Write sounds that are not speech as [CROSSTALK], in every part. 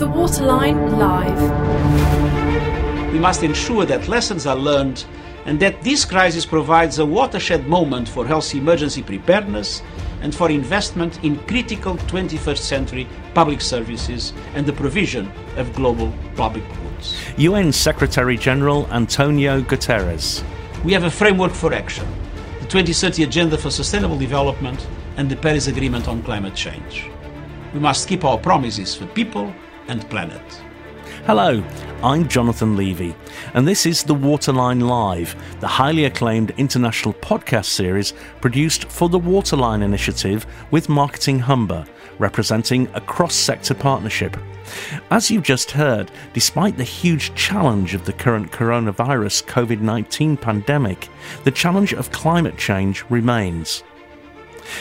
The Waterline Live. We must ensure that lessons are learned and that this crisis provides a watershed moment for health emergency preparedness and for investment in critical 21st century public services and the provision of global public goods. UN Secretary General Antonio Guterres. We have a framework for action the 2030 Agenda for Sustainable Development and the Paris Agreement on Climate Change. We must keep our promises for people and planet. Hello, I'm Jonathan Levy, and this is The Waterline Live, the highly acclaimed international podcast series produced for the Waterline Initiative with Marketing Humber, representing a cross sector partnership. As you've just heard, despite the huge challenge of the current coronavirus COVID 19 pandemic, the challenge of climate change remains.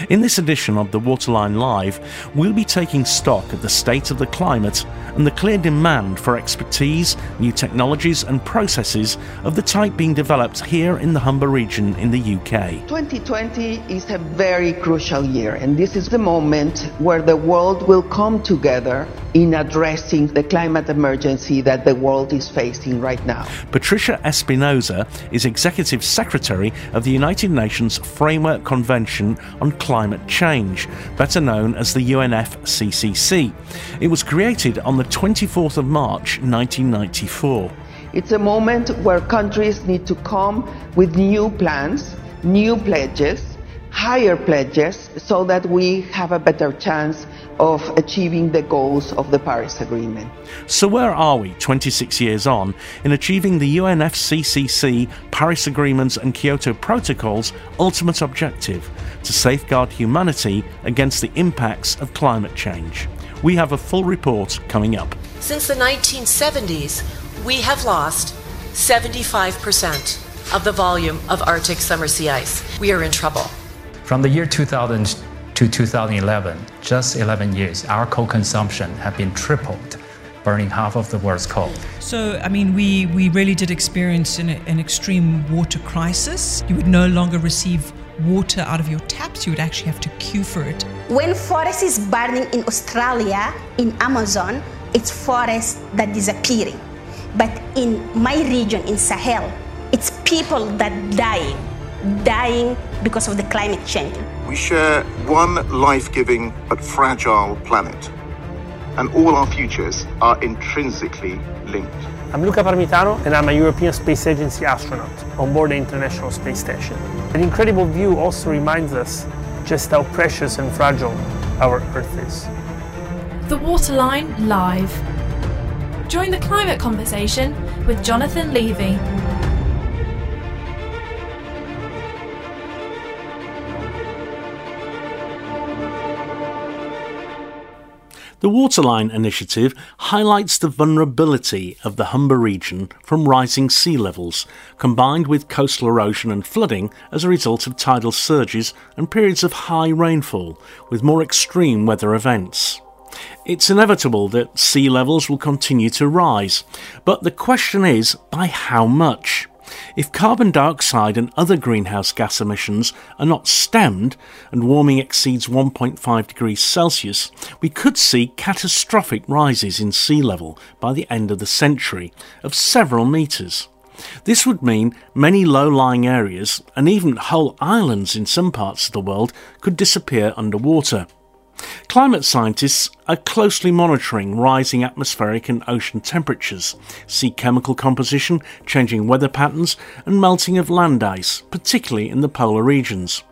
In this edition of the Waterline Live, we'll be taking stock of the state of the climate and the clear demand for expertise, new technologies, and processes of the type being developed here in the Humber region in the UK. 2020 is a very crucial year, and this is the moment where the world will come together in addressing the climate emergency that the world is facing right now. Patricia Espinosa is Executive Secretary of the United Nations Framework Convention on Climate Change, better known as the UNFCCC. It was created on the 24th of March 1994. It's a moment where countries need to come with new plans, new pledges, higher pledges, so that we have a better chance of achieving the goals of the Paris Agreement. So, where are we 26 years on in achieving the UNFCCC, Paris Agreements, and Kyoto Protocol's ultimate objective to safeguard humanity against the impacts of climate change? We have a full report coming up. Since the 1970s, we have lost 75% of the volume of Arctic summer sea ice. We are in trouble. From the year 2000 to 2011, just 11 years, our coal consumption had been tripled, burning half of the world's coal. So, I mean, we, we really did experience an, an extreme water crisis. You would no longer receive water out of your taps, you would actually have to queue for it. When forest is burning in Australia, in Amazon, it's forest that disappearing. But in my region, in Sahel, it's people that dying, dying because of the climate change. We share one life giving but fragile planet, and all our futures are intrinsically linked. I'm Luca Parmitano, and I'm a European Space Agency astronaut on board the International Space Station. An incredible view also reminds us just how precious and fragile our Earth is. The Waterline Live. Join the climate conversation with Jonathan Levy. The Waterline Initiative highlights the vulnerability of the Humber region from rising sea levels, combined with coastal erosion and flooding as a result of tidal surges and periods of high rainfall, with more extreme weather events. It's inevitable that sea levels will continue to rise, but the question is by how much? If carbon dioxide and other greenhouse gas emissions are not stemmed and warming exceeds 1.5 degrees Celsius, we could see catastrophic rises in sea level by the end of the century of several metres. This would mean many low lying areas and even whole islands in some parts of the world could disappear underwater. Climate scientists are closely monitoring rising atmospheric and ocean temperatures, sea chemical composition, changing weather patterns, and melting of land ice, particularly in the polar regions.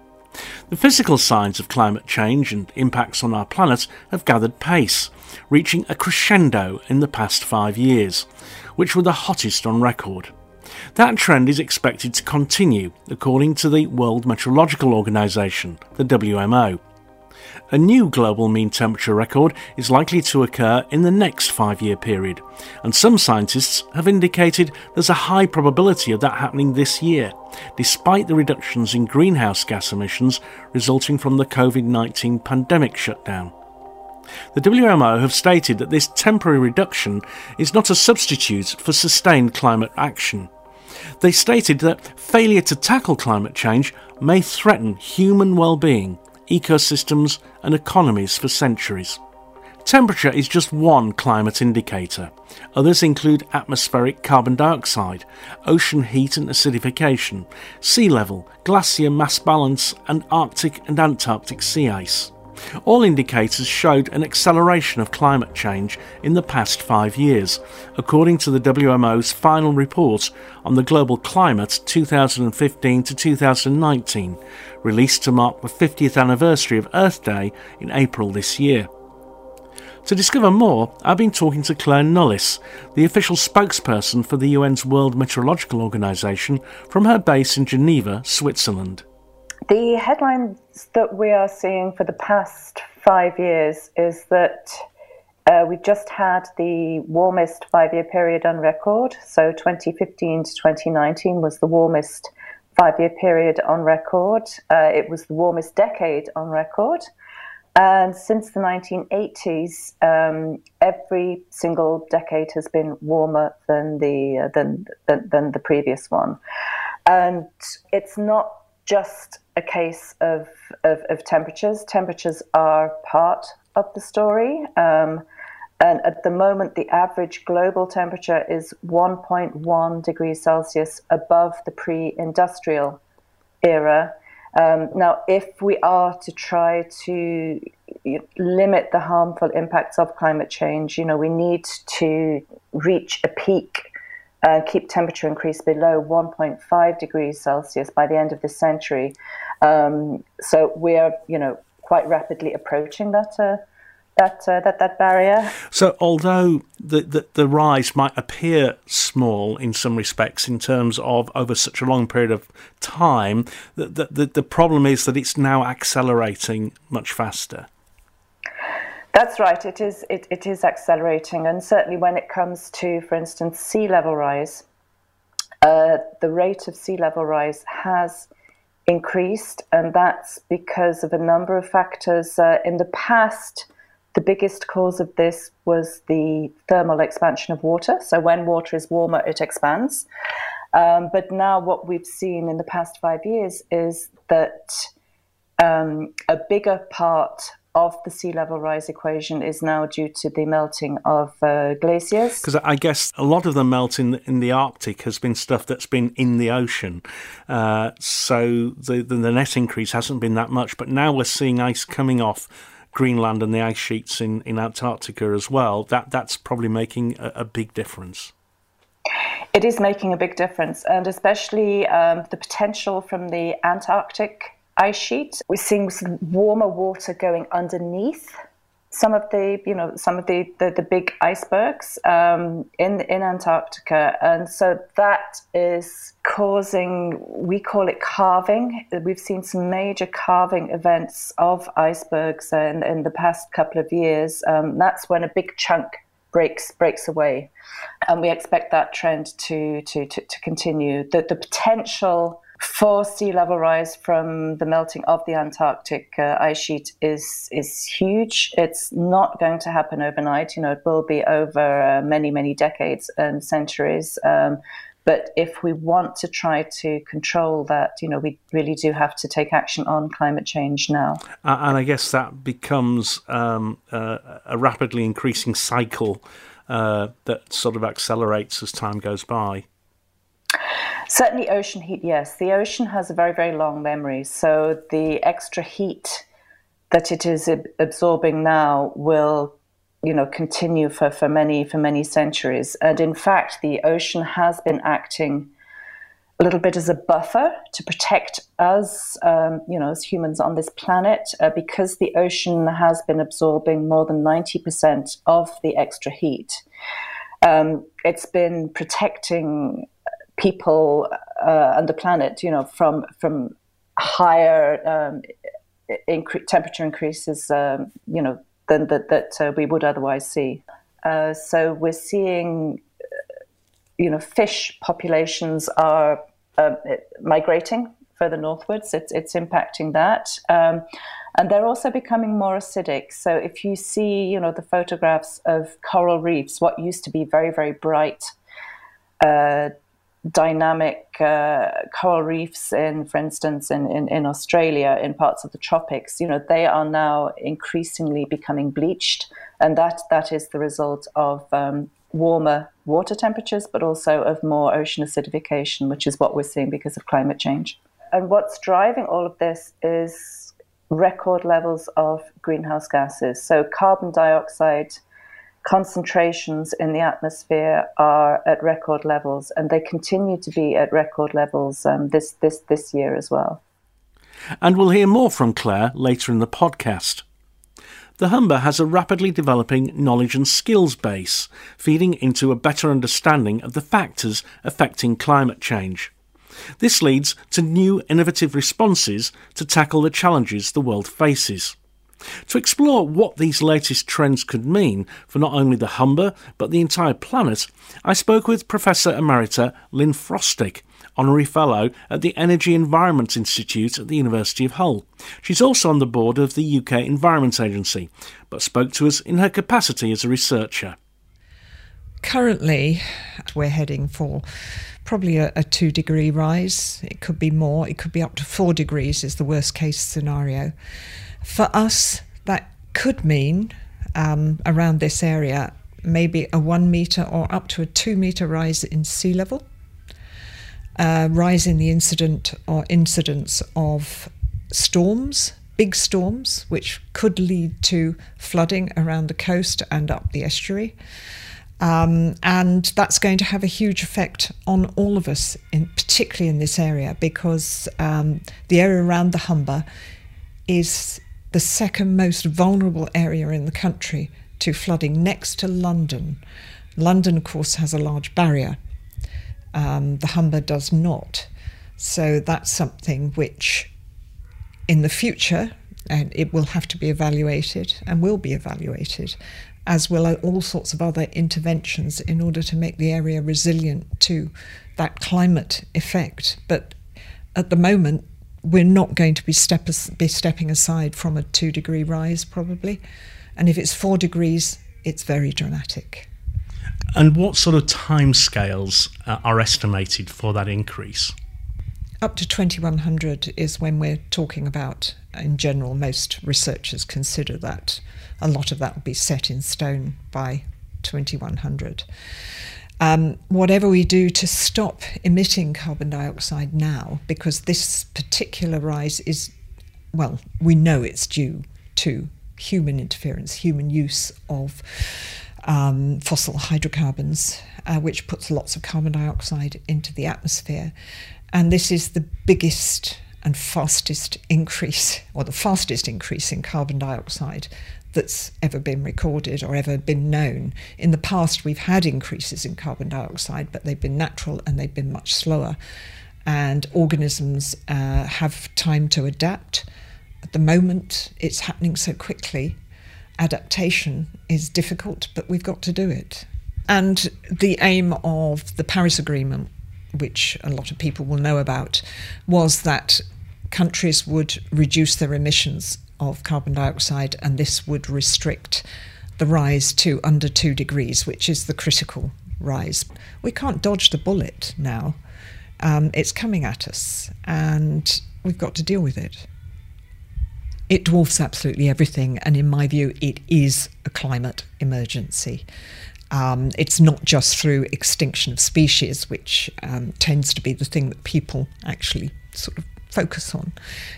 The physical signs of climate change and impacts on our planet have gathered pace, reaching a crescendo in the past five years, which were the hottest on record. That trend is expected to continue, according to the World Meteorological Organization, the WMO. A new global mean temperature record is likely to occur in the next five year period, and some scientists have indicated there's a high probability of that happening this year, despite the reductions in greenhouse gas emissions resulting from the COVID 19 pandemic shutdown. The WMO have stated that this temporary reduction is not a substitute for sustained climate action. They stated that failure to tackle climate change may threaten human well being ecosystems, and economies for centuries. Temperature is just one climate indicator. Others include atmospheric carbon dioxide, ocean heat and acidification, sea level, glacier mass balance, and Arctic and Antarctic sea ice. All indicators showed an acceleration of climate change in the past five years, according to the WMO's final report on the global climate 2015 to 2019, released to mark the 50th anniversary of Earth Day in April this year. To discover more, I've been talking to Clare Nullis, the official spokesperson for the UN's World Meteorological Organization, from her base in Geneva, Switzerland. The headlines that we are seeing for the past five years is that uh, we've just had the warmest five year period on record. So 2015 to 2019 was the warmest five year period on record. Uh, it was the warmest decade on record. And since the 1980s, um, every single decade has been warmer than the uh, than, than, than the previous one, and it's not just a case of, of, of temperatures. Temperatures are part of the story. Um, and at the moment, the average global temperature is 1.1 degrees Celsius above the pre industrial era. Um, now, if we are to try to limit the harmful impacts of climate change, you know, we need to reach a peak uh, keep temperature increase below 1.5 degrees Celsius by the end of this century. Um, so we're, you know, quite rapidly approaching that. Uh, that, uh, that that barrier. So, although the, the, the rise might appear small in some respects in terms of over such a long period of time, the the, the problem is that it's now accelerating much faster. That's right. It is. It, it is accelerating, and certainly when it comes to, for instance, sea level rise, uh, the rate of sea level rise has increased, and that's because of a number of factors. Uh, in the past, the biggest cause of this was the thermal expansion of water. So when water is warmer, it expands. Um, but now, what we've seen in the past five years is that um, a bigger part of the sea level rise equation is now due to the melting of uh, glaciers. Because I guess a lot of the melt in the, in the Arctic has been stuff that's been in the ocean. Uh, so the, the, the net increase hasn't been that much. But now we're seeing ice coming off Greenland and the ice sheets in, in Antarctica as well. That That's probably making a, a big difference. It is making a big difference, and especially um, the potential from the Antarctic ice sheet. We're seeing warmer water going underneath some of the you know some of the the, the big icebergs um, in in Antarctica, and so that is causing we call it calving. We've seen some major calving events of icebergs in, in the past couple of years. Um, that's when a big chunk breaks breaks away, and we expect that trend to to to, to continue. The the potential for sea level rise from the melting of the Antarctic uh, ice sheet is is huge. It's not going to happen overnight. You know, it will be over uh, many many decades and centuries. Um, but if we want to try to control that, you know, we really do have to take action on climate change now. Uh, and I guess that becomes um, a rapidly increasing cycle uh, that sort of accelerates as time goes by. Certainly, ocean heat, yes. The ocean has a very, very long memory. So, the extra heat that it is absorbing now will you know continue for, for many for many centuries and in fact the ocean has been acting a little bit as a buffer to protect us um, you know as humans on this planet uh, because the ocean has been absorbing more than 90% of the extra heat um, it's been protecting people uh, on the planet, you know, from from higher um, incre- temperature increases, um, you know, than that that uh, we would otherwise see. Uh, so we're seeing, uh, you know, fish populations are um, migrating further northwards. It's it's impacting that. Um, and they're also becoming more acidic. So if you see, you know, the photographs of coral reefs, what used to be very, very bright uh, dynamic uh, coral reefs in, for instance, in, in, in, Australia, in parts of the tropics, you know, they are now increasingly becoming bleached. And that, that is the result of um, warmer water temperatures, but also of more ocean acidification, which is what we're seeing because of climate change. And what's driving all of this is record levels of greenhouse gases. So carbon dioxide concentrations in the atmosphere are at record levels, and they continue to be at record levels um, this, this, this year as well. And we'll hear more from Clare later in the podcast. The Humber has a rapidly developing knowledge and skills base, feeding into a better understanding of the factors affecting climate change. This leads to new innovative responses to tackle the challenges the world faces. To explore what these latest trends could mean for not only the Humber but the entire planet, I spoke with Professor Emerita Lynne Frostick, Honorary Fellow at the Energy Environment Institute at the University of Hull. She's also on the board of the UK Environment Agency, but spoke to us in her capacity as a researcher. Currently, we're heading for probably a, a, two degree rise. It could be more, it could be up to four degrees, is the worst case scenario. For us, that could mean um, around this area maybe a one metre or up to a two metre rise in sea level, uh, rise in the incident or incidence of storms, big storms, which could lead to flooding around the coast and up the estuary. Um, and that's going to have a huge effect on all of us, in, particularly in this area, because um, the area around the Humber is the second most vulnerable area in the country to flooding next to London. London, of course, has a large barrier. Um, the Humber does not. So that's something which, in the future, and it will have to be evaluated and will be evaluated as will all sorts of other interventions in order to make the area resilient to that climate effect. But at the moment, we're not going to be, step, be stepping aside from a two degree rise, probably. And if it's four degrees, it's very dramatic. And what sort of timescales uh, are estimated for that increase? Up to 2100 is when we're talking about, in general, most researchers consider that a lot of that will be set in stone by 2100. Um, whatever we do to stop emitting carbon dioxide now, because this particular rise is, well, we know it's due to human interference, human use of um, fossil hydrocarbons, uh, which puts lots of carbon dioxide into the atmosphere. And this is the biggest and fastest increase, or the fastest increase in carbon dioxide that's ever been recorded or ever been known. In the past, we've had increases in carbon dioxide, but they've been natural and they've been much slower. And organisms uh, have time to adapt. At the moment, it's happening so quickly. Adaptation is difficult, but we've got to do it. And the aim of the Paris Agreement, which a lot of people will know about, was that countries would reduce their emissions of carbon dioxide, and this would restrict the rise to under two degrees, which is the critical rise. We can't dodge the bullet now. Um, it's coming at us, and we've got to deal with it. It dwarfs absolutely everything, and in my view, it is a climate emergency. Um, it's not just through extinction of species, which um, tends to be the thing that people actually sort of focus on.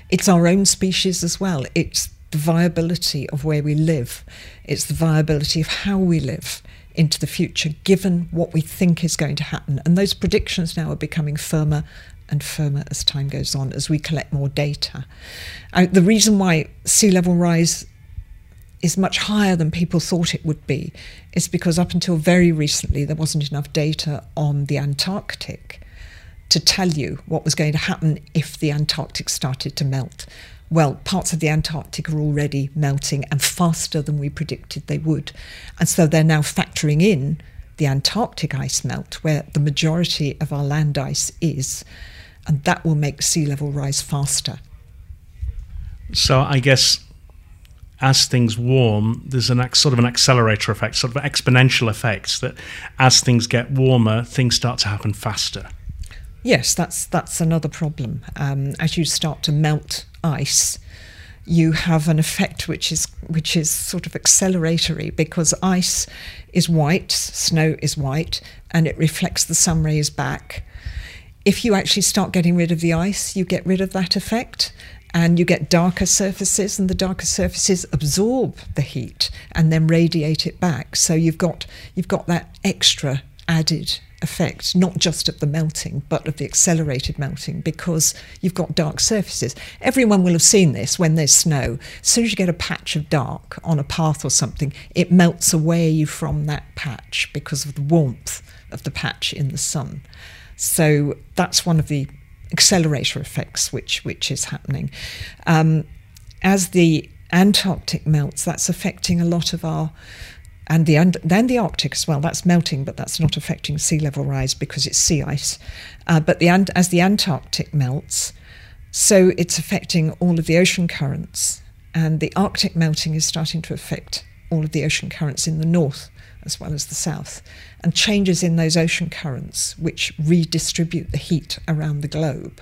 It's our own species as well. It's the viability of where we live. It's the viability of how we live into the future, given what we think is going to happen. And those predictions now are becoming firmer and firmer as time goes on, as we collect more data. Uh, the reason why sea level rise is much higher than people thought it would be is because up until very recently there wasn't enough data on the Antarctic to tell you what was going to happen if the Antarctic started to melt. Well, parts of the Antarctic are already melting and faster than we predicted they would. And so they're now factoring in the Antarctic ice melt, where the majority of our land ice is. And that will make sea level rise faster. So I guess as things warm, there's an sort of an accelerator effect, sort of an exponential effect that as things get warmer, things start to happen faster. Yes, that's that's another problem. Um, as you start to melt ice, you have an effect which is which is sort of acceleratory because ice is white, snow is white, and it reflects the sun rays back. If you actually start getting rid of the ice, you get rid of that effect and you get darker surfaces and the darker surfaces absorb the heat and then radiate it back so you've got you've got that extra added effect not just of the melting but of the accelerated melting because you've got dark surfaces. Everyone will have seen this when there's snow. As soon as you get a patch of dark on a path or something it melts away from that patch because of the warmth of the patch in the sun. So that's one of the accelerator effects, which which is happening. Um, as the Antarctic melts, that's affecting a lot of our and the then the Arctic as well. That's melting, but that's not affecting sea level rise because it's sea ice. Uh, but the as the Antarctic melts, so it's affecting all of the ocean currents, and the Arctic melting is starting to affect all of the ocean currents in the north as well as the south, and changes in those ocean currents, which redistribute the heat around the globe,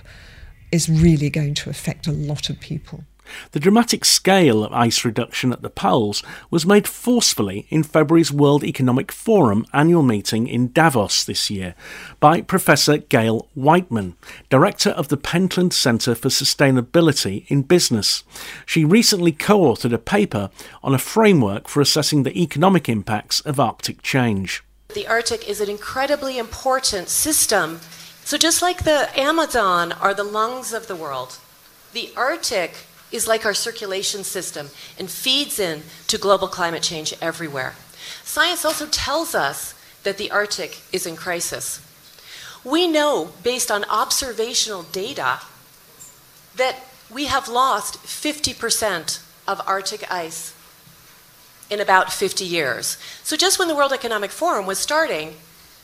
is really going to affect a lot of people. The dramatic scale of ice reduction at the poles was made forcefully in February's World Economic Forum annual meeting in Davos this year by Professor Gail Whiteman, Director of the Pentland Centre for Sustainability in Business. She recently co authored a paper on a framework for assessing the economic impacts of Arctic change. The Arctic is an incredibly important system. So, just like the Amazon are the lungs of the world, the Arctic is like our circulation system and feeds in to global climate change everywhere. Science also tells us that the Arctic is in crisis. We know, based on observational data, that we have lost 50% of Arctic ice in about 50 years. So, just when the World Economic Forum was starting,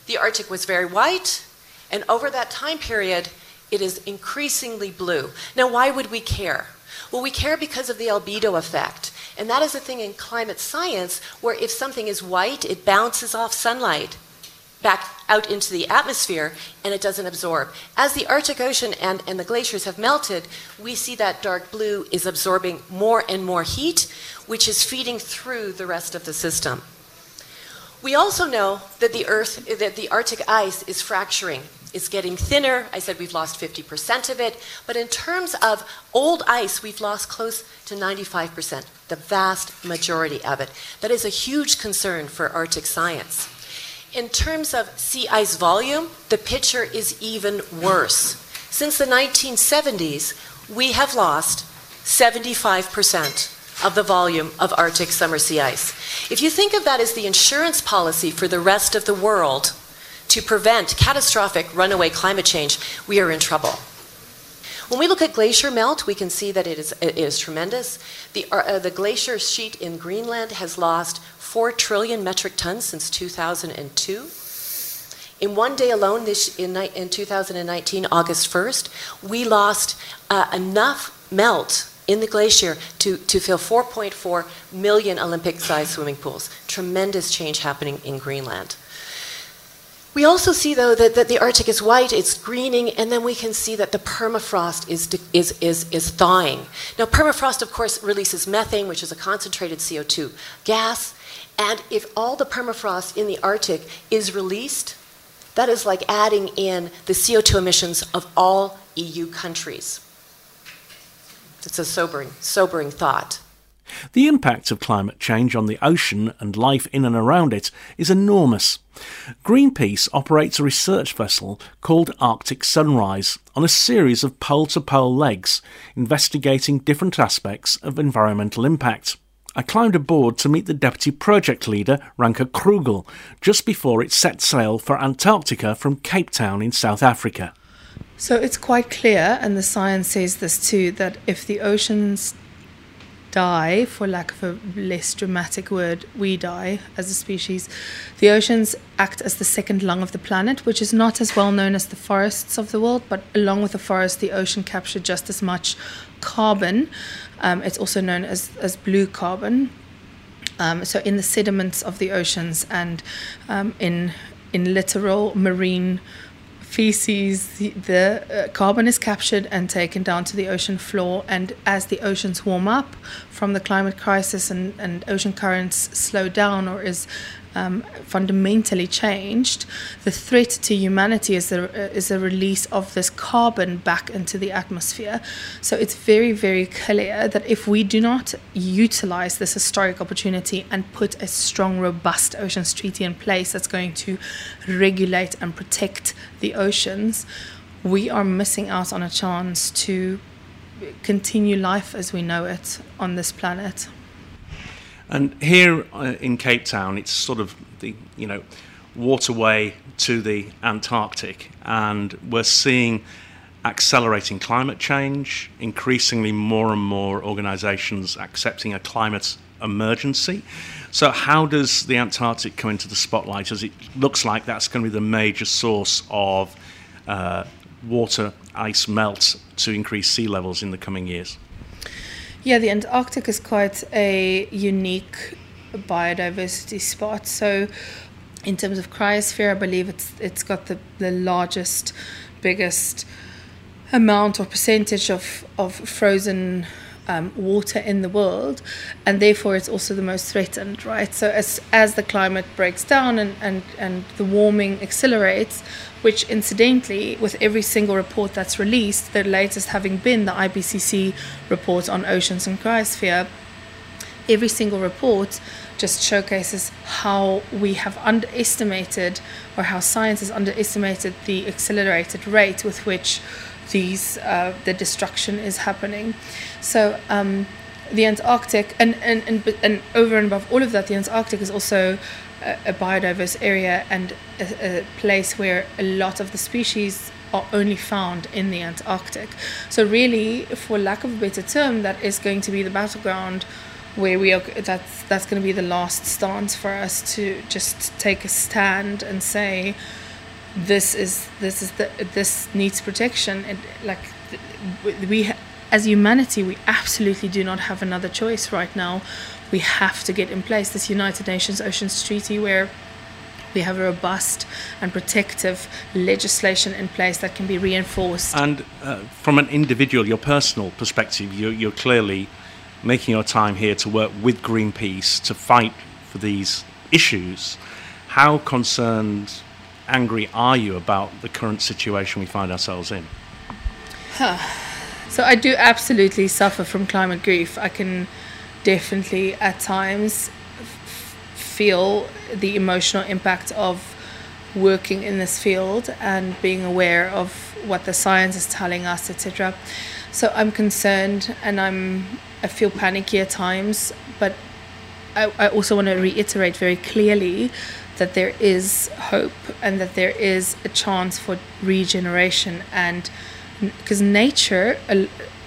the Arctic was very white, and over that time period, it is increasingly blue. Now, why would we care? Well, we care because of the albedo effect. And that is a thing in climate science where if something is white, it bounces off sunlight back out into the atmosphere and it doesn't absorb. As the Arctic Ocean and, and the glaciers have melted, we see that dark blue is absorbing more and more heat, which is feeding through the rest of the system. We also know that the Earth, that the Arctic ice is fracturing. It's getting thinner. I said we've lost 50% of it. But in terms of old ice, we've lost close to 95%, the vast majority of it. That is a huge concern for Arctic science. In terms of sea ice volume, the picture is even worse. Since the 1970s, we have lost 75% of the volume of Arctic summer sea ice. If you think of that as the insurance policy for the rest of the world, to prevent catastrophic runaway climate change, we are in trouble. When we look at glacier melt, we can see that it is, it is tremendous. The, uh, the glacier sheet in Greenland has lost 4 trillion metric tons since 2002. In one day alone, this, in, in 2019, August 1st, we lost uh, enough melt in the glacier to, to fill 4.4 million Olympic sized swimming pools. Tremendous change happening in Greenland. We also see, though, that, that the Arctic is white, it's greening, and then we can see that the permafrost is, is, is, is thawing. Now, permafrost, of course, releases methane, which is a concentrated CO2 gas. And if all the permafrost in the Arctic is released, that is like adding in the CO2 emissions of all EU countries. It's a sobering, sobering thought. The impact of climate change on the ocean and life in and around it is enormous. Greenpeace operates a research vessel called Arctic Sunrise on a series of pole to pole legs, investigating different aspects of environmental impact. I climbed aboard to meet the deputy project leader, Rianke Krugel, just before it set sail for Antarctica from Cape Town in South Africa. So it's quite clear, and the science says this too, that if the oceans die, for lack of a less dramatic word, we die as a species. The oceans act as the second lung of the planet, which is not as well known as the forests of the world, but along with the forest, the ocean captured just as much carbon. Um, it's also known as, as blue carbon. Um, so, in the sediments of the oceans and um, in, in littoral marine feces, the, uh, carbon is captured and taken down to the ocean floor. And as the oceans warm up from the climate crisis and, and ocean currents slow down or is um, fundamentally changed, the threat to humanity is the, uh, is the release of this carbon back into the atmosphere. So it's very, very clear that if we do not utilize this historic opportunity and put a strong, robust oceans treaty in place that's going to regulate and protect the oceans, we are missing out on a chance to continue life as we know it on this planet. And here uh, in Cape Town, it's sort of the you know waterway to the Antarctic, and we're seeing accelerating climate change, increasingly more and more organisations accepting a climate emergency. So, how does the Antarctic come into the spotlight? As it looks like that's going to be the major source of uh, water ice melt to increase sea levels in the coming years. Yeah, the Antarctic is quite a unique biodiversity spot. So, in terms of cryosphere, I believe it's it's got the, the largest, biggest amount or percentage of, of frozen um, water in the world, and therefore it's also the most threatened, right? So as as the climate breaks down and, and, and the warming accelerates, which incidentally, with every single report that's released, the latest having been the IPCC report on oceans and cryosphere, every single report just showcases how we have underestimated or how science has underestimated the accelerated rate with which these uh, the destruction is happening. So um, the Antarctic and, and, and, and over and above all of that, the Antarctic is also a, a biodiverse area and a, a place where a lot of the species are only found in the Antarctic. So really, for lack of a better term, that is going to be the battleground where we are. That's that's going to be the last stance for us to just take a stand and say, this is this is the this needs protection. And like we, as humanity, we absolutely do not have another choice right now we have to get in place this United Nations Oceans Treaty where we have a robust and protective legislation in place that can be reinforced. And uh, from an individual, your personal perspective, you're, you're, clearly making your time here to work with Greenpeace to fight for these issues. How concerned, angry are you about the current situation we find ourselves in? Huh. So I do absolutely suffer from climate grief. I can definitely at times f- feel the emotional impact of working in this field and being aware of what the science is telling us, etc. So I'm concerned and I'm I feel panicky at times, but I, I also want to reiterate very clearly that there is hope and that there is a chance for regeneration and because nature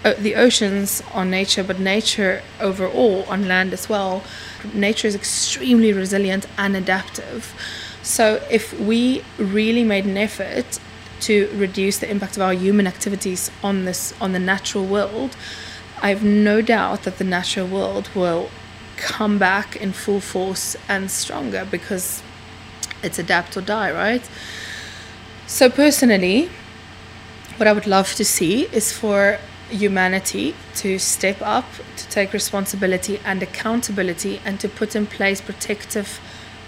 uh, the oceans on nature, but nature overall on land as well. Nature is extremely resilient and adaptive. So if we really made an effort to reduce the impact of our human activities on this on the natural world, I have no doubt that the natural world will come back in full force and stronger because it's adapt or die, right? So personally, what I would love to see is for humanity to step up, to take responsibility and accountability, and to put in place protective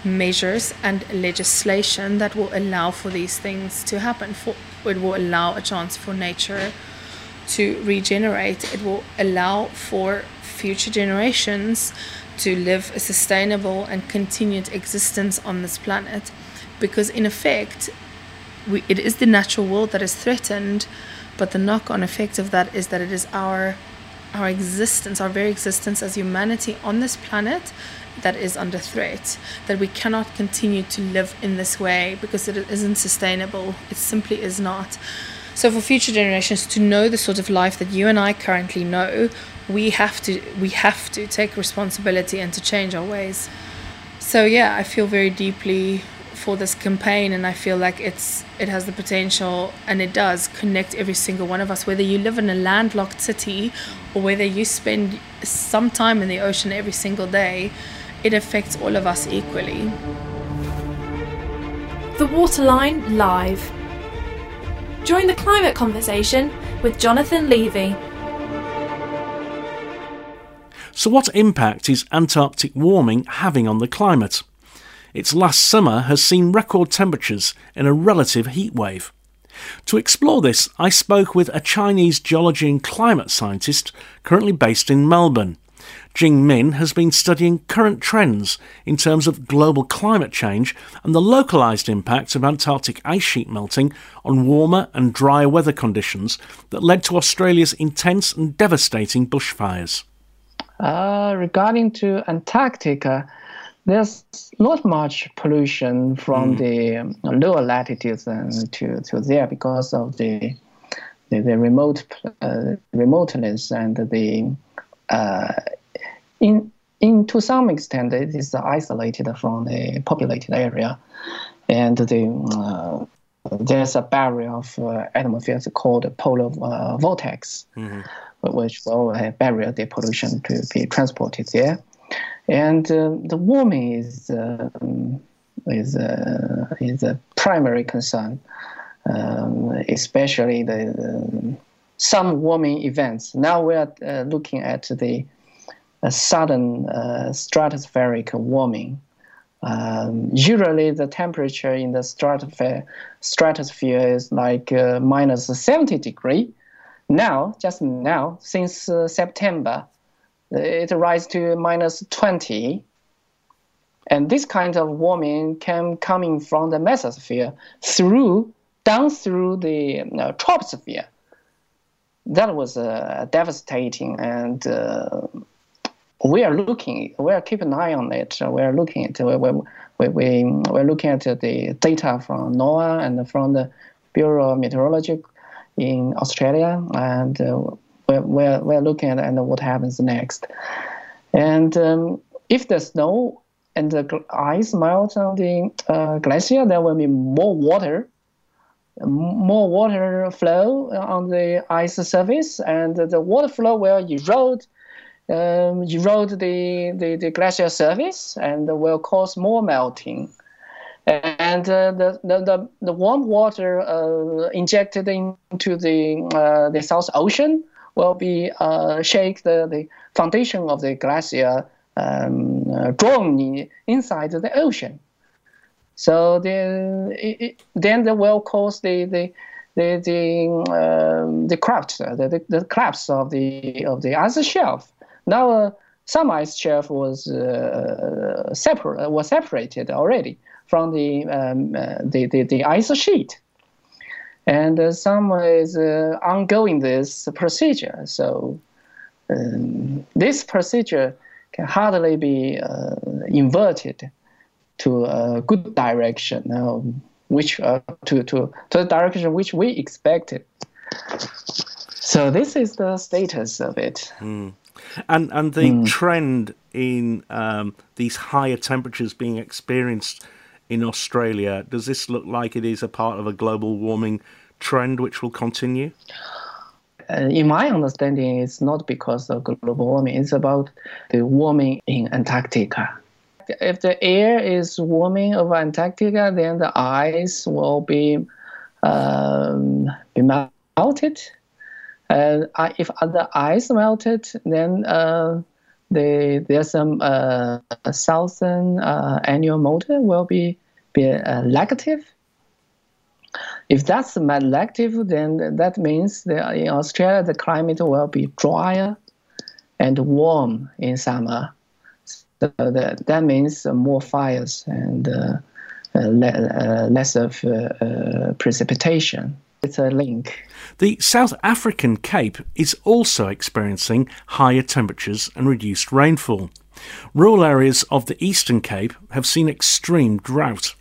measures and legislation that will allow for these things to happen. For it will allow a chance for nature to regenerate. It will allow for future generations to live a sustainable and continued existence on this planet. Because in effect, we, it is the natural world that is threatened but the knock-on effect of that is that it is our our existence, our very existence as humanity on this planet that is under threat. That we cannot continue to live in this way because it isn't sustainable. It simply is not. So for future generations to know the sort of life that you and I currently know, we have to we have to take responsibility and to change our ways. So yeah, I feel very deeply for this campaign and I feel like it's it has the potential and it does connect every single one of us whether you live in a landlocked city or whether you spend some time in the ocean every single day it affects all of us equally The Waterline live Join the climate conversation with Jonathan Levy. So, what impact is Antarctic warming having on the climate? Its last summer has seen record temperatures in a relative heat wave. To explore this, I spoke with a Chinese geology and climate scientist currently based in Melbourne. Jing Ming has been studying current trends in terms of global climate change and the localised impact of Antarctic ice sheet melting on warmer and drier weather conditions that led to Australia's intense and devastating bushfires. Uh, regarding to Antarctica, there's not much pollution from mm. the lower latitudes to, to there because of the the, the remote uh, remoteness and the uh, in in to some extent it is isolated from the populated area, and the uh, there's a barrier of uh, atmosphere called the polar uh, vortex, mm-hmm. which will barrier the pollution to be transported there, and uh, the warming is um, is uh, is a primary concern, um, especially the, some warming events. Now we are uh, looking at the a sudden uh, stratospheric warming. Um, usually, the temperature in the stratosphere, stratosphere is like uh, minus 70 degree. Now, just now, since uh, September, it rises to minus 20. And this kind of warming came coming from the mesosphere through down through the troposphere. That was uh, devastating and uh, we are looking, we are keeping an eye on it. We are looking at, we, we, we, we, we're looking at the data from NOAA and from the Bureau of Meteorology in Australia, and uh, we're, we're, we're looking at and what happens next. And um, if the snow and the ice melt on the uh, glacier, there will be more water, more water flow on the ice surface, and the water flow will erode um, erode the, the, the glacier surface and will cause more melting. And uh, the, the, the, warm water uh, injected into the, uh, the South Ocean will be uh, shake the, the foundation of the glacier um, uh, drawn inside the ocean. So the, it, then the will cause the, the the the um, the collapse the, the, the collapse of the of the ice shelf now, uh, some ice shelf was uh, separate was separated already from the um, uh, the, the, the ice sheet, and uh, some is uh, ongoing this procedure. So um, this procedure can hardly be uh, inverted to a good direction, which to, to to the direction which we expected. So this is the status of it. Mm. And and the mm. trend in um, these higher temperatures being experienced in Australia does this look like it is a part of a global warming trend which will continue? Uh, in my understanding, it's not because of global warming. It's about the warming in Antarctica. If the air is warming over Antarctica, then the ice will be um, be melted uh, if the ice melted, then uh, the, there's some uh, southern uh, annular mode will be, be uh, lactive. If that's lactive, then that means that in Australia the climate will be drier and warm in summer. So that, that means more fires and uh, le- less of precipitation. It's a link. The South African Cape is also experiencing higher temperatures and reduced rainfall. Rural areas of the Eastern Cape have seen extreme drought.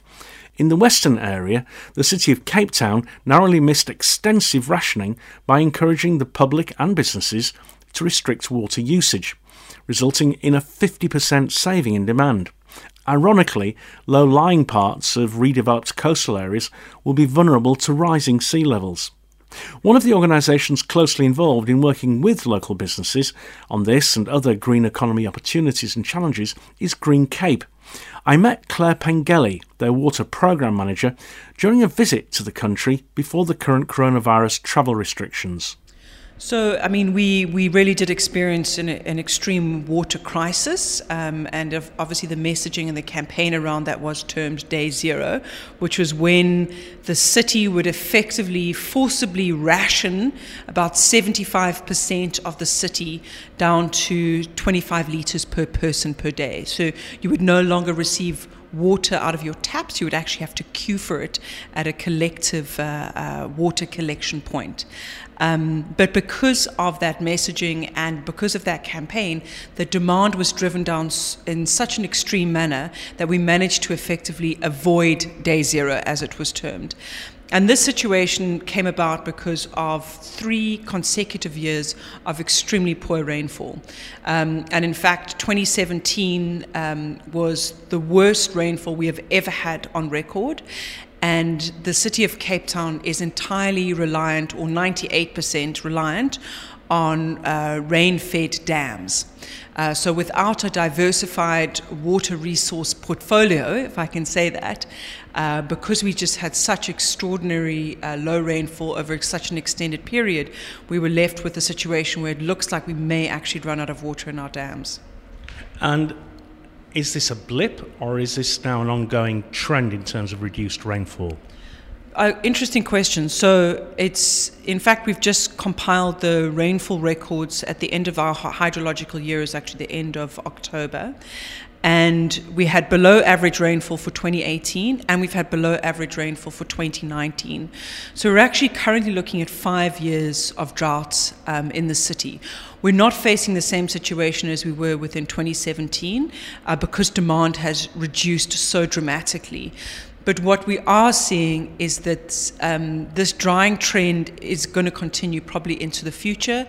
In the western area, the city of Cape Town narrowly missed extensive rationing by encouraging the public and businesses to restrict water usage, resulting in a 50% saving in demand. Ironically, low lying parts of redeveloped coastal areas will be vulnerable to rising sea levels. One of the organisations closely involved in working with local businesses on this and other green economy opportunities and challenges is Green Cape. I met Claire Pengelly, their water programme manager, during a visit to the country before the current coronavirus travel restrictions. So, I mean, we, we really did experience an, an extreme water crisis, um, and obviously the messaging and the campaign around that was termed Day Zero, which was when the city would effectively forcibly ration about 75% of the city down to 25 litres per person per day. So you would no longer receive water out of your taps, you would actually have to queue for it at a collective uh, uh, water collection point. Um, but because of that messaging and because of that campaign, the demand was driven down in such an extreme manner that we managed to effectively avoid day zero, as it was termed. And this situation came about because of three consecutive years of extremely poor rainfall. Um, and in fact, 2017 um, was the worst rainfall we have ever had on record. And the city of Cape Town is entirely reliant, or 98% reliant, on uh, rain fed dams. Uh, so, without a diversified water resource portfolio, if I can say that, uh, because we just had such extraordinary uh, low rainfall over such an extended period, we were left with a situation where it looks like we may actually run out of water in our dams. And is this a blip or is this now an ongoing trend in terms of reduced rainfall? Uh, interesting question. So it's in fact we've just compiled the rainfall records at the end of our hydrological year is actually the end of October, and we had below average rainfall for 2018 and we've had below average rainfall for 2019 so we're actually currently looking at five years of droughts um, in the city we're not facing the same situation as we were within 2017 uh, because demand has reduced so dramatically. But what we are seeing is that um, this drying trend is going to continue probably into the future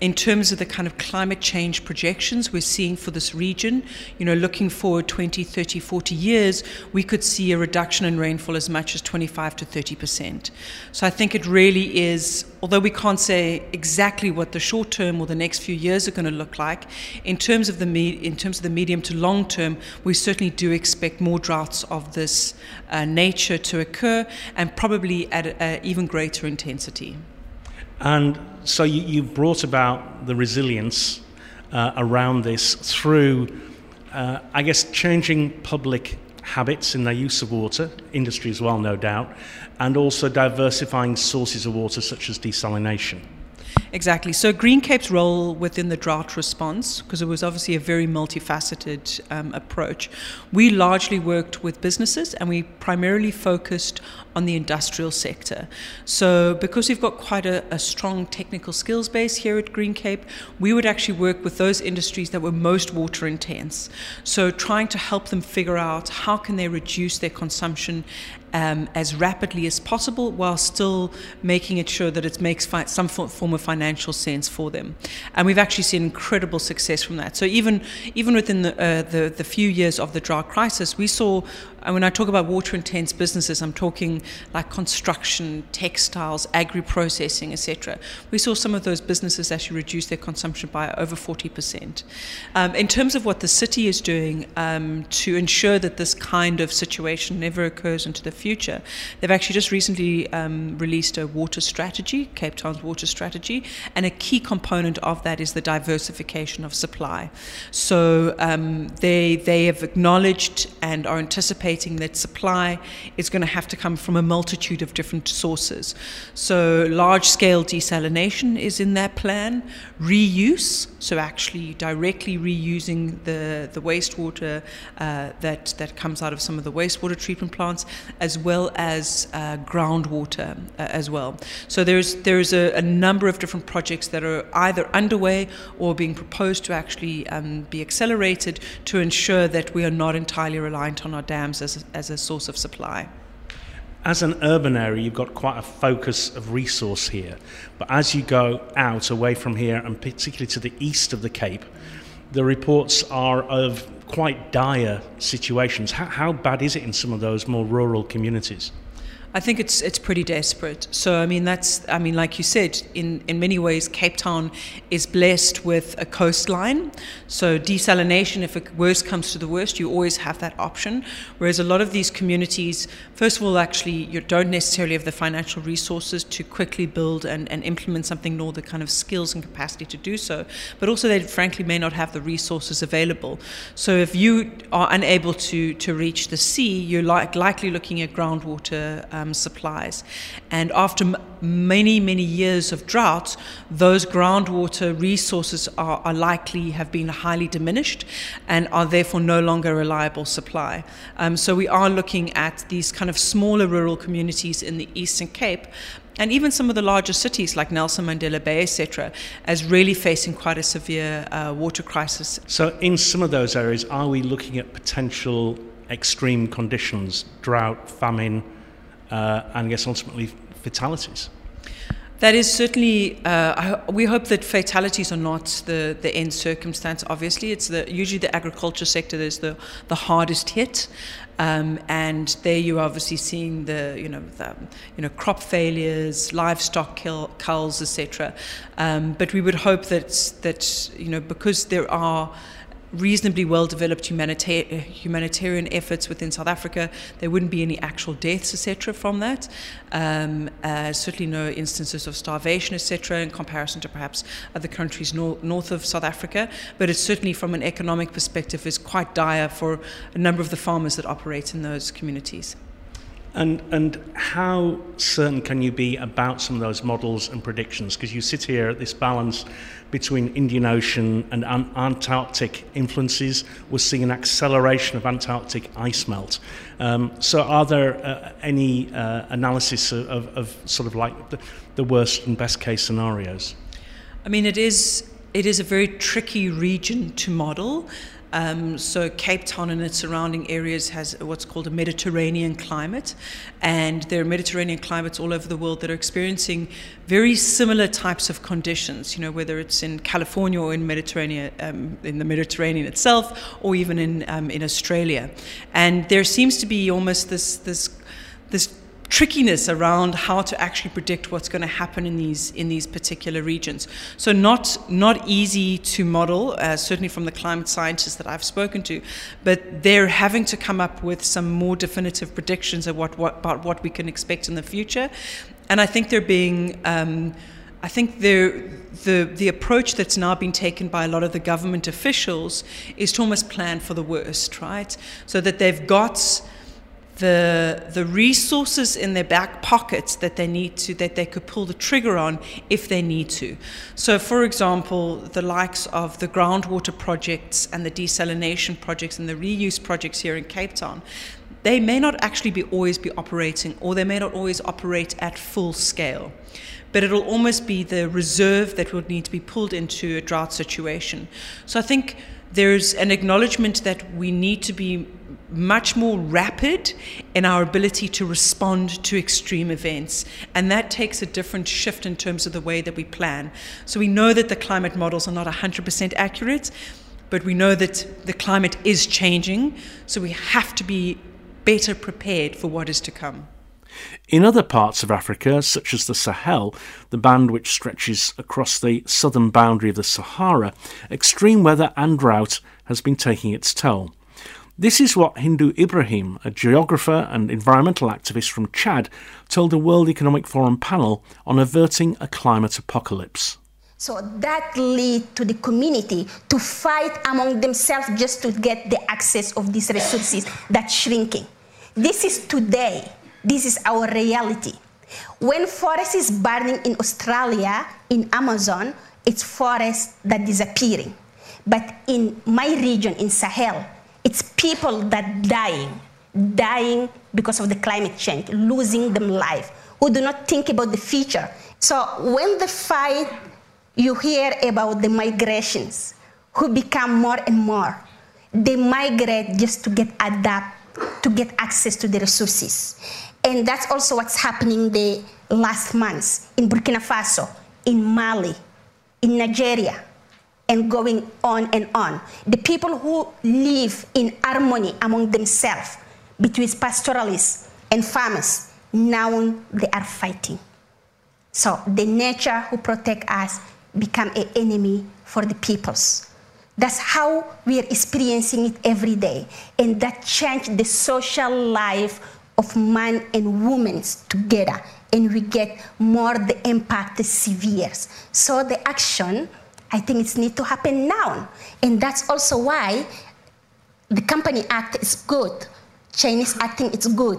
in terms of the kind of climate change projections we're seeing for this region, you know, looking forward 20, 30, 40 years, we could see a reduction in rainfall as much as 25 to 30 percent. So I think it really is, although we can't say exactly what the short term or the next few years are going to look like, in terms of the me- in terms of the medium to long term, we certainly do expect more droughts of this uh, nature to occur, and probably at an even greater intensity. And so you, you brought about the resilience uh, around this through, uh, I guess, changing public habits in their use of water, industry as well, no doubt, and also diversifying sources of water such as desalination. Exactly. So Green Cape's role within the drought response, because it was obviously a very multifaceted um, approach, we largely worked with businesses and we primarily focused on the industrial sector. So because we've got quite a, a strong technical skills base here at Green Cape, we would actually work with those industries that were most water intense. So trying to help them figure out how can they reduce their consumption um, as rapidly as possible while still making it sure that it makes fi- some form of financial sense for them. And we've actually seen incredible success from that. So even even within the, uh, the, the few years of the drought crisis, we saw and when I talk about water intense businesses, I'm talking like construction, textiles, agri processing, etc. We saw some of those businesses actually reduce their consumption by over 40%. Um, in terms of what the city is doing um, to ensure that this kind of situation never occurs into the future, they've actually just recently um, released a water strategy, Cape Town's water strategy, and a key component of that is the diversification of supply. So um, they, they have acknowledged and are anticipating that supply is going to have to come from a multitude of different sources. So, large scale desalination is in their plan, reuse, so actually directly reusing the, the wastewater uh, that, that comes out of some of the wastewater treatment plants, as well as uh, groundwater uh, as well. So, there's, there's a, a, number of different projects that are either underway or being proposed to actually um, be accelerated to ensure that we are not entirely reliant on our dams as a, as a source of supply. As an urban area, you've got quite a focus of resource here. But as you go out away from here, and particularly to the east of the Cape, the reports are of quite dire situations. How, how bad is it in some of those more rural communities? I think it's it's pretty desperate. So I mean that's I mean like you said in in many ways Cape Town is blessed with a coastline. So desalination if it worst comes to the worst you always have that option. Whereas a lot of these communities first of all actually you don't necessarily have the financial resources to quickly build and, and implement something nor the kind of skills and capacity to do so. But also they frankly may not have the resources available. So if you are unable to to reach the sea you're like, likely looking at groundwater um, um, supplies. And after m- many, many years of drought, those groundwater resources are, are, likely have been highly diminished and are therefore no longer a reliable supply. Um, so we are looking at these kind of smaller rural communities in the Eastern Cape and even some of the larger cities like Nelson Mandela Bay, etc., as really facing quite a severe uh, water crisis. So, in some of those areas, are we looking at potential extreme conditions, drought, famine, uh, and I guess ultimately fatalities. That is certainly. Uh, we hope that fatalities are not the, the end circumstance. Obviously, it's the usually the agriculture sector that's the the hardest hit, um, and there you're obviously seeing the you know the, you know crop failures, livestock kill, culls, etc. Um, but we would hope that that you know because there are reasonably well developed humanita- humanitarian efforts within South Africa. There wouldn't be any actual deaths, etc., from that. Um, uh, certainly no instances of starvation, etc., in comparison to perhaps other countries nor- north of South Africa. But it's certainly, from an economic perspective, is quite dire for a number of the farmers that operate in those communities. And, and how certain can you be about some of those models and predictions? Because you sit here at this balance between Indian Ocean and Antarctic influences. We're seeing an acceleration of Antarctic ice melt. Um, so, are there uh, any uh, analysis of, of, of, sort of like the, the worst and best case scenarios? I mean, it is it is a very tricky region to model. Um, so Cape Town and its surrounding areas has what's called a Mediterranean climate, and there are Mediterranean climates all over the world that are experiencing very similar types of conditions. You know, whether it's in California or in Mediterranean, um, in the Mediterranean itself, or even in um, in Australia, and there seems to be almost this this this trickiness around how to actually predict what's going to happen in these in these particular regions. So not not easy to model, uh, certainly from the climate scientists that I've spoken to, but they're having to come up with some more definitive predictions of what, what about what we can expect in the future, and I think they're being. Um, I think the the approach that's now been taken by a lot of the government officials is to almost plan for the worst, right? So that they've got the the resources in their back pockets that they need to that they could pull the trigger on if they need to. So, for example, the likes of the groundwater projects and the desalination projects and the reuse projects here in Cape Town, they may not actually be always be operating, or they may not always operate at full scale. But it'll almost be the reserve that will need to be pulled into a drought situation. So I think there's an acknowledgement that we need to be much more rapid in our ability to respond to extreme events. And that takes a different shift in terms of the way that we plan. So we know that the climate models are not 100% accurate, but we know that the climate is changing. So we have to be better prepared for what is to come. In other parts of Africa, such as the Sahel, the band which stretches across the southern boundary of the Sahara, extreme weather and drought has been taking its toll. This is what Hindou Ibrahim, a geographer and environmental activist from Chad, told the World Economic Forum panel on averting a climate apocalypse. So that lead to the community to fight among themselves just to get the access of these resources that's shrinking. This is today. This is our reality. When forest is burning in Australia, in Amazon, it's forest that disappearing. But in my region, in Sahel, it's people that dying, dying because of the climate change, losing them life, who do not think about the future. So when the fight, you hear about the migrations, who become more and more. They migrate just to get adapt, to get access to the resources. And that's also what's happening the last months in Burkina Faso, in Mali, in Nigeria, and going on and on. The people who live in harmony among themselves, between pastoralists and farmers, now they are fighting. So the nature who protect us become an enemy for the peoples. That's how we are experiencing it every day. And that changed the social life of man and women together. And we get more the impact severe. So the action, I think it needs to happen now. And that's also why the Company Act is good. Chinese acting is good.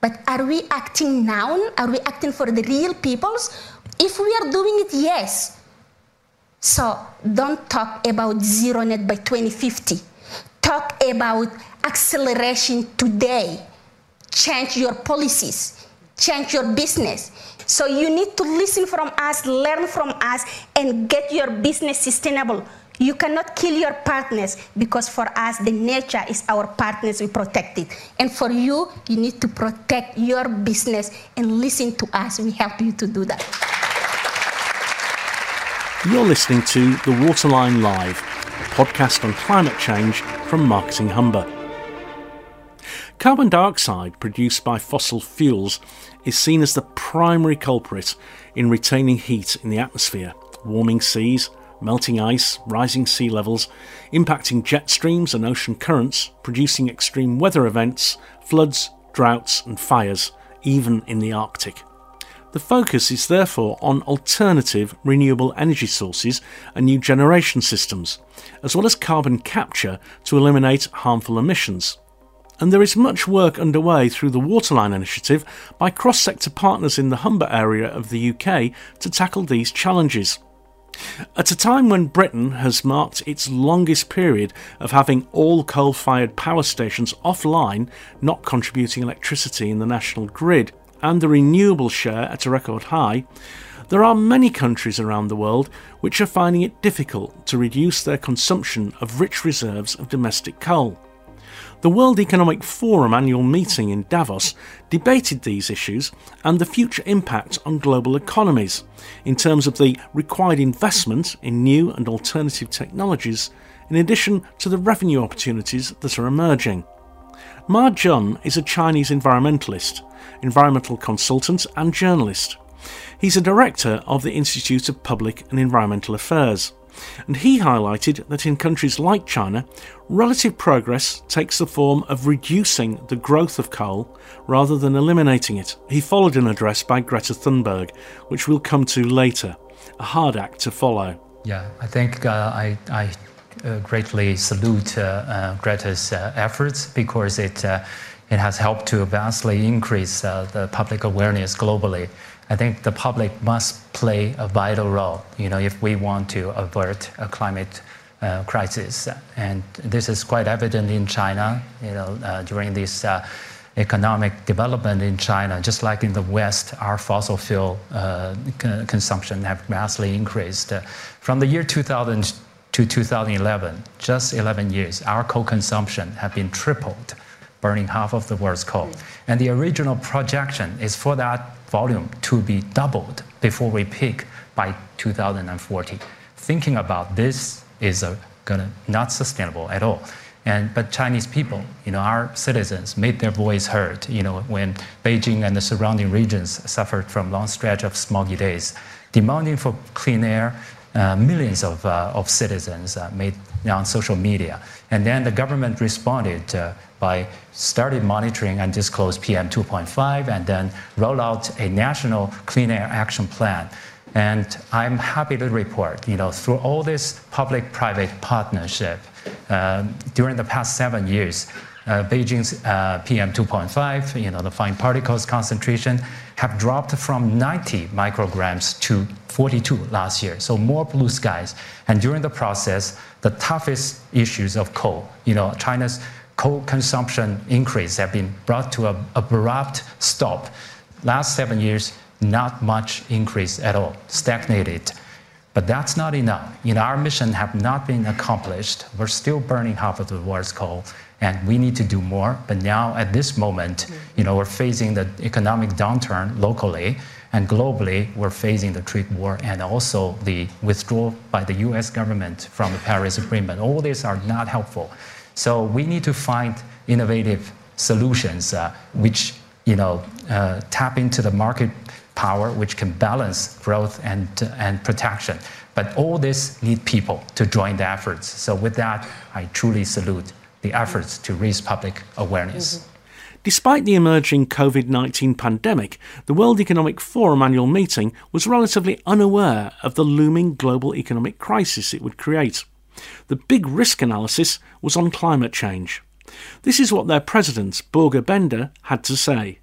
But are we acting now? Are we acting for the real peoples? If we are doing it, yes. So don't talk about zero net by 2050. Talk about acceleration today. Change your policies, change your business. So you need to listen from us, learn from us, and get your business sustainable. You cannot kill your partners because for us, the nature is our partners, we protect it. And for you, you need to protect your business and listen to us. We help you to do that. You're listening to The Waterline Live, a podcast on climate change from Marketing Humber. Carbon dioxide produced by fossil fuels is seen as the primary culprit in retaining heat in the atmosphere, warming seas, melting ice, rising sea levels, impacting jet streams and ocean currents, producing extreme weather events, floods, droughts, and fires, even in the Arctic. The focus is therefore on alternative renewable energy sources and new generation systems, as well as carbon capture to eliminate harmful emissions. And there is much work underway through the Waterline Initiative by cross sector partners in the Humber area of the UK to tackle these challenges. At a time when Britain has marked its longest period of having all coal fired power stations offline, not contributing electricity in the national grid, and the renewable share at a record high, there are many countries around the world which are finding it difficult to reduce their consumption of rich reserves of domestic coal. The World Economic Forum annual meeting in Davos debated these issues and the future impact on global economies in terms of the required investment in new and alternative technologies, in addition to the revenue opportunities that are emerging. Ma Jun is a Chinese environmentalist environmental consultant, and journalist. He's a director of the Institute of Public and Environmental Affairs. And he highlighted that in countries like China, relative progress takes the form of reducing the growth of coal rather than eliminating it. He followed an address by Greta Thunberg, which we'll come to later, a hard act to follow. Yeah, I think uh, I, I uh, greatly salute uh, uh Greta's uh, efforts because it uh, it has helped to vastly increase the public awareness globally. I think the public must play a vital role, you know, if we want to avert a climate uh, crisis. And this is quite evident in China, you know, uh, during this uh, economic development in China, just like in the West, our fossil fuel uh, consumption have vastly increased. from the year 2000 to 2011, just 11 years, our coal consumption have been tripled burning half of the world's coal. And the original projection is for that volume to be doubled before we peak by 2040. Thinking about this is a, gonna, not sustainable at all. And, but Chinese people, you know, our citizens made their voice heard, you know, when Beijing and the surrounding regions suffered from long stretch of smoggy days. Demanding for clean air, uh, millions of, uh, of citizens uh, made on social media. And then the government responded uh, by started monitoring and disclosed PM 2.5 and then roll out a national clean air action plan. And I'm happy to report, you know, through all this public-private partnership, uh, during the past seven years, uh, Beijing's uh, PM 2.5, you know, the fine particles concentration, have dropped from 90 micrograms to 42 last year. So more blue skies. And during the process, the toughest issues of coal, you know, China's coal consumption increase have been brought to a abrupt stop. Last seven years, not much increase at all, stagnated. But that's not enough. You know, our mission have not been accomplished. We're still burning half of the world's coal, and we need to do more. But now, at this moment, you know, we're facing the economic downturn locally, and globally, we're facing the trade war and also the withdrawal by the U.S. government from the Paris Agreement. All these are not helpful. So we need to find innovative solutions uh, which you know, uh, tap into the market power which can balance growth and, and protection. But all this need people to join the efforts. So with that, I truly salute the efforts to raise public awareness. Mm-hmm. Despite the emerging COVID 19 pandemic, the World Economic Forum annual meeting was relatively unaware of the looming global economic crisis it would create. The big risk analysis was on climate change. This is what their president, Børge Brende, had to say.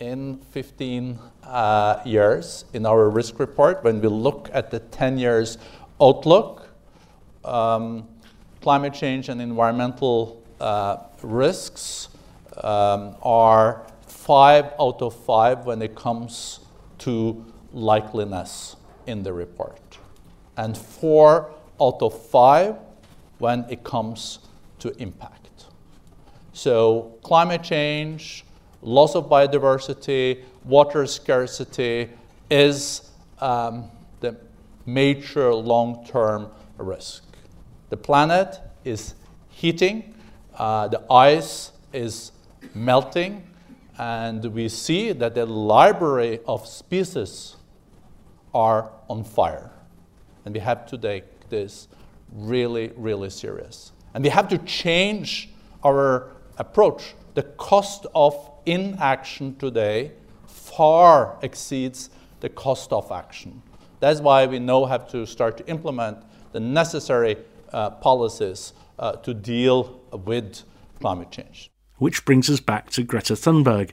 In 15 uh, years, in our risk report, when we look at the 10 years outlook, um, climate change and environmental uh, risks um, are five out of five when it comes to likeliness in the report, and four out of five when it comes to impact. So, climate change, loss of biodiversity, water scarcity is um, the major long term risk. The planet is heating, uh, the ice is melting, and we see that the library of species are on fire. And we have to take this really, really serious. And we have to change our approach. The cost of inaction today far exceeds the cost of action. That's why we now have to start to implement the necessary uh, policies uh, to deal with climate change. Which brings us back to Greta Thunberg.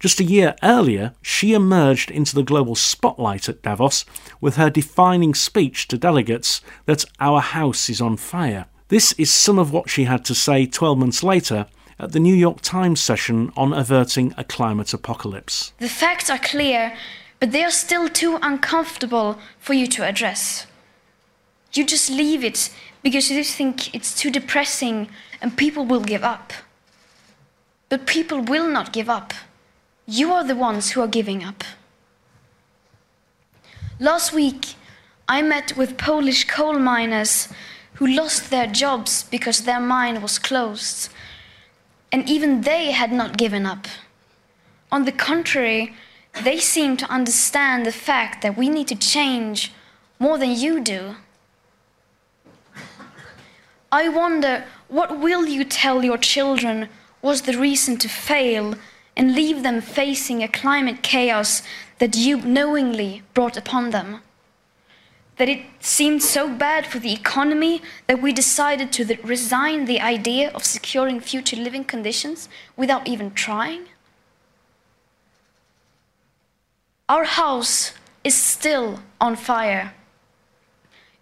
Just a year earlier, she emerged into the global spotlight at Davos with her defining speech to delegates that our house is on fire. This is some of what she had to say 12 months later at the New York Times session on averting a climate apocalypse. The facts are clear, but they are still too uncomfortable for you to address. You just leave it because you think it's too depressing and people will give up. But people will not give up. You are the ones who are giving up. Last week, I met with Polish coal miners who lost their jobs because their mine was closed. And even they had not given up. On the contrary, they seem to understand the fact that we need to change more than you do. I wonder what will you tell your children was the reason to fail and leave them facing a climate chaos that you knowingly brought upon them. That it seemed so bad for the economy that we decided to resign the idea of securing future living conditions without even trying? Our house is still on fire.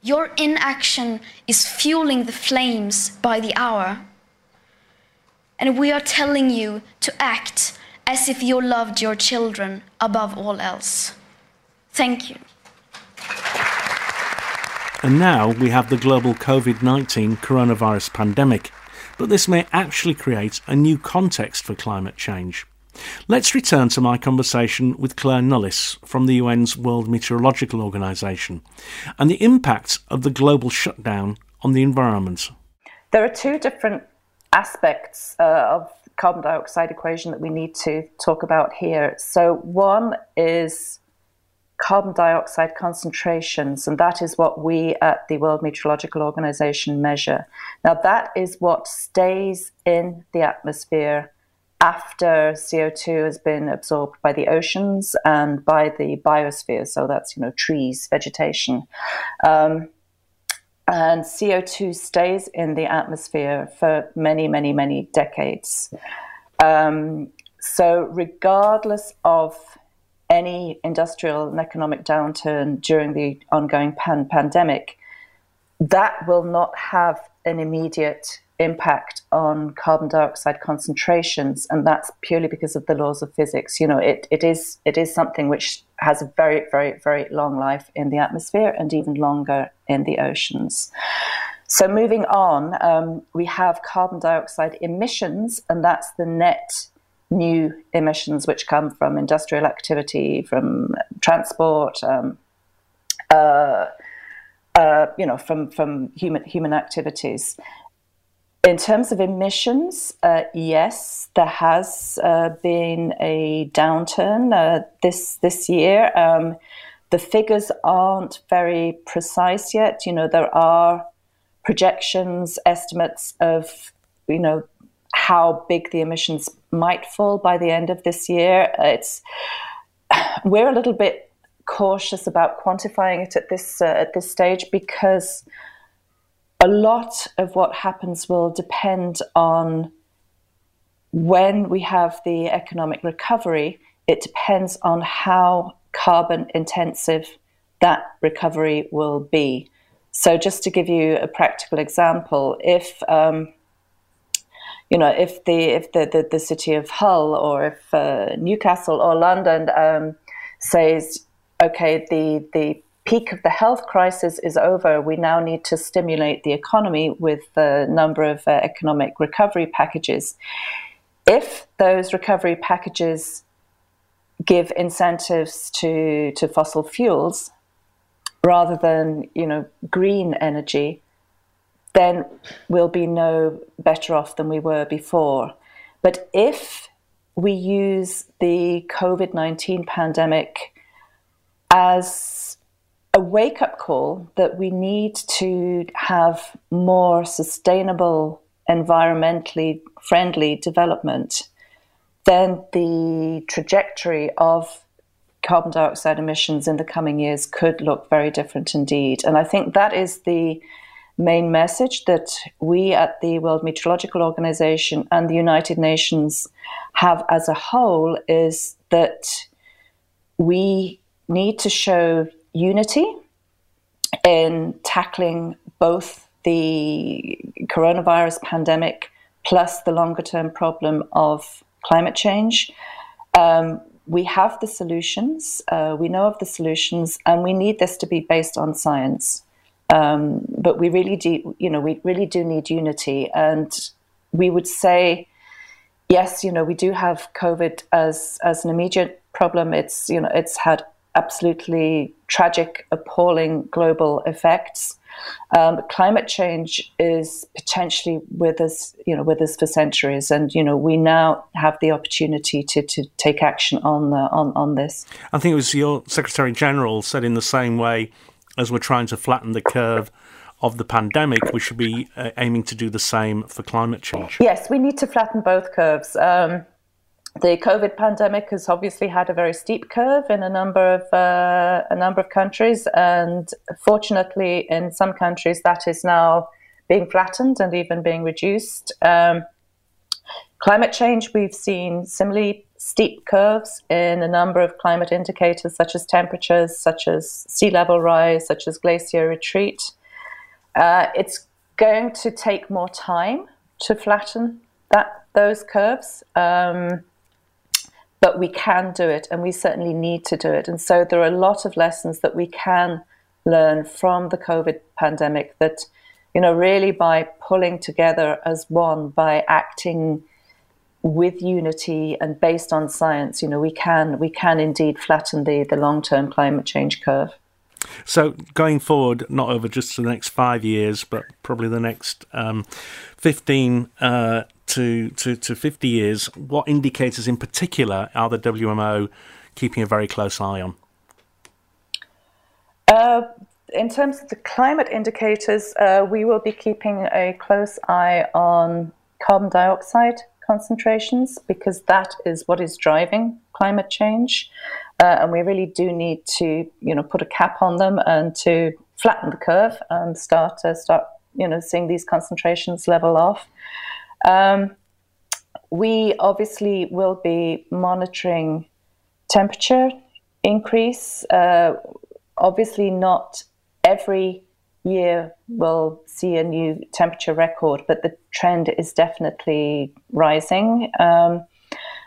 Your inaction is fueling the flames by the hour. And we are telling you to act as if you loved your children above all else. Thank you. And now we have the global COVID 19 coronavirus pandemic, but this may actually create a new context for climate change. Let's return to my conversation with Clare Nullis from the UN's World Meteorological Organization and the impact of the global shutdown on the environment. There are two different aspects uh, of carbon dioxide equation that we need to talk about here. So one is carbon dioxide concentrations, and that is what we at the World Meteorological Organization measure. Now, that is what stays in the atmosphere after CO2 has been absorbed by the oceans and by the biosphere. So that's, you know, trees, vegetation. Um, and CO2 stays in the atmosphere for many, many, many decades. Um, so, regardless of any industrial and economic downturn during the ongoing pan- pandemic, that will not have an immediate impact on carbon dioxide concentrations, and that's purely because of the laws of physics. You know, it, it is it is something which has a very, very, very long life in the atmosphere and even longer in the oceans. So moving on, um, we have carbon dioxide emissions, and that's the net new emissions which come from industrial activity, from transport, um, uh, uh, you know, from from human human activities In terms of emissions, uh, yes, there has uh, been a downturn uh, this this year. Um, the figures aren't very precise yet. You know, there are projections, estimates of you know how big the emissions might fall by the end of this year. It's [SIGHS] we're a little bit cautious about quantifying it at this uh, at this stage because a lot of what happens will depend on when we have the economic recovery. It depends on how carbon intensive that recovery will be. So, just to give you a practical example, if um, you know, if the if the, the, the city of Hull or if uh, Newcastle or London um, says, okay, the the peak of the health crisis is over. We now need to stimulate the economy with a number of uh, economic recovery packages. If those recovery packages give incentives to, to fossil fuels rather than you know green energy, then we'll be no better off than we were before. But if we use the COVID 19 pandemic as a wake up call that we need to have more sustainable, environmentally friendly development, then the trajectory of carbon dioxide emissions in the coming years could look very different indeed. And I think that is the main message that we at the World Meteorological Organization and the United Nations have as a whole is that we need to show unity in tackling both the coronavirus pandemic plus the longer term problem of climate change. Um, we have the solutions, uh, we know of the solutions, and we need this to be based on science. Um, but we really do, you know, we really do need unity. And we would say, yes, you know, we do have COVID as as an immediate problem. It's you know, it's had absolutely tragic, appalling global effects. Um, climate change is potentially with us, you know, with us for centuries, and you know we now have the opportunity to, to take action on uh, on on this. I think it was your Secretary General said in the same way as we're trying to flatten the curve of the pandemic, we should be uh, aiming to do the same for climate change. Yes, we need to flatten both curves. Um, the COVID pandemic has obviously had a very steep curve in a number of uh, a number of countries, and fortunately, in some countries, that is now being flattened and even being reduced. Um, climate change, we've seen similarly steep curves in a number of climate indicators, such as temperatures, such as sea level rise, such as glacier retreat. Uh, it's going to take more time to flatten that those curves. Um, but we can do it and we certainly need to do it. And so there are a lot of lessons that we can learn from the COVID pandemic that, you know, really by pulling together as one, by acting with unity and based on science, you know, we can we can indeed flatten the, the long term climate change curve. So going forward, not over just the next five years, but probably the next um, fifteen uh, to, to, to 50 years, what indicators in particular are the WMO keeping a very close eye on? Uh, in terms of the climate indicators, uh, we will be keeping a close eye on carbon dioxide concentrations because that is what is driving climate change. Uh, and we really do need to, you know, put a cap on them and to flatten the curve and start to start, you know, seeing these concentrations level off. Um, we obviously will be monitoring temperature increase. Uh, obviously, not every year will see a new temperature record, but the trend is definitely rising. Um,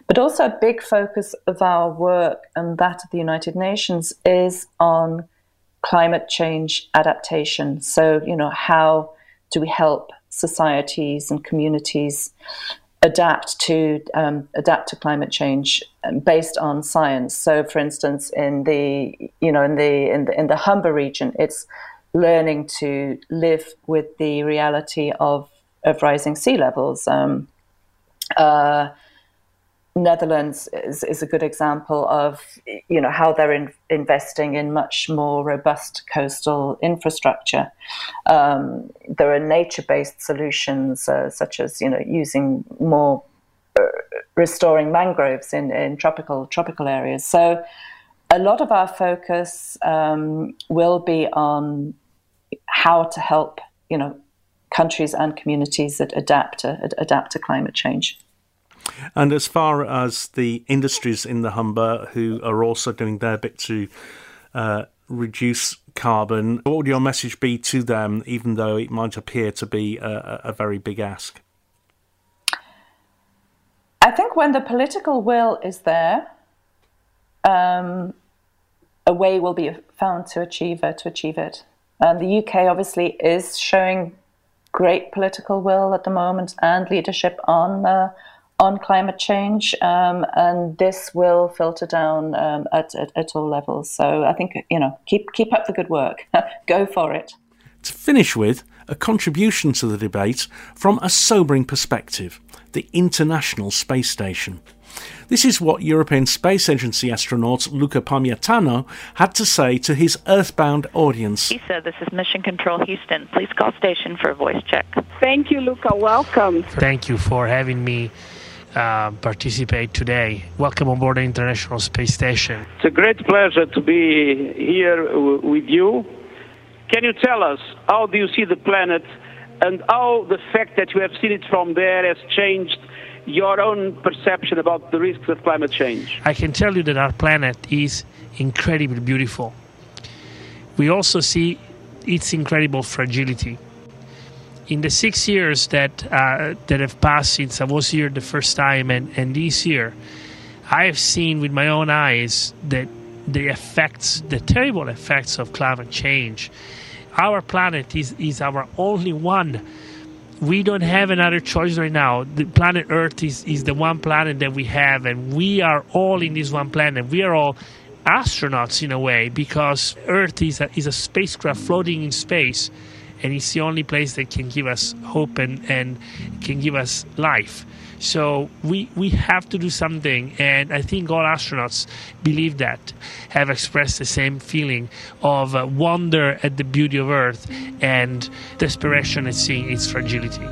but also, a big focus of our work and that of the United Nations is on climate change adaptation. So, you know, how do we help societies and communities adapt to um, adapt to climate change um, based on science. So, for instance, in the you know in the in the in the Humber region, it's learning to live with the reality of of rising sea levels. Um, uh, Netherlands is, is a good example of you know how they're in, investing in much more robust coastal infrastructure. Um, there are nature-based solutions uh, such as you know using more uh, restoring mangroves in, in tropical tropical areas. So a lot of our focus um, will be on how to help you know countries and communities that adapt to adapt to climate change. And as far as the industries in the Humber who are also doing their bit to uh, reduce carbon, what would your message be to them, even though it might appear to be a, a very big ask? I think when the political will is there, um, a way will be found to achieve it. To achieve it, and the UK obviously is showing great political will at the moment and leadership on uh, on climate change, um, and this will filter down um, at, at, at all levels. So I think you know keep keep up the good work. [LAUGHS] Go for it. To finish with a contribution to the debate from a sobering perspective: the International Space Station. This is what European Space Agency astronaut Luca Parmitano had to say to his Earthbound audience. He said, This is Mission Control Houston. Please call station for a voice check. Thank you, Luca. Welcome. Thank you for having me uh, participate today. Welcome on board the International Space Station. It's a great pleasure to be here w- with you. Can you tell us how do you see the planet and how the fact that you have seen it from there has changed your own perception about the risks of climate change? I can tell you that our planet is incredibly beautiful. We also see its incredible fragility in the six years that uh, that have passed since I was here the first time and, and this year, I have seen with my own eyes that the effects, the terrible effects of climate change. Our planet is, is our only one. We don't have another choice right now. The planet Earth is, is the one planet that we have, and we are all in this one planet. We are all astronauts in a way because Earth is a, is a spacecraft floating in space and it's the only place that can give us hope and, and can give us life. So we we have to do something, and I think all astronauts believe that, have expressed the same feeling of uh, wonder at the beauty of Earth and desperation at seeing its fragility.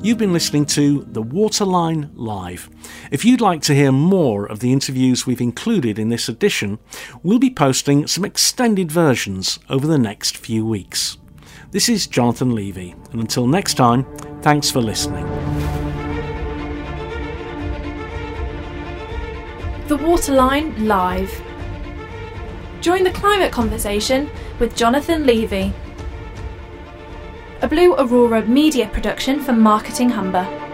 You've been listening to The Waterline Live. If you'd like to hear more of the interviews we've included in this edition, we'll be posting some extended versions over the next few weeks. This is Jonathan Levy, and until next time, thanks for listening. The Waterline Live. Join the climate conversation with Jonathan Levy a Blue Aurora media production for Marketing Humber.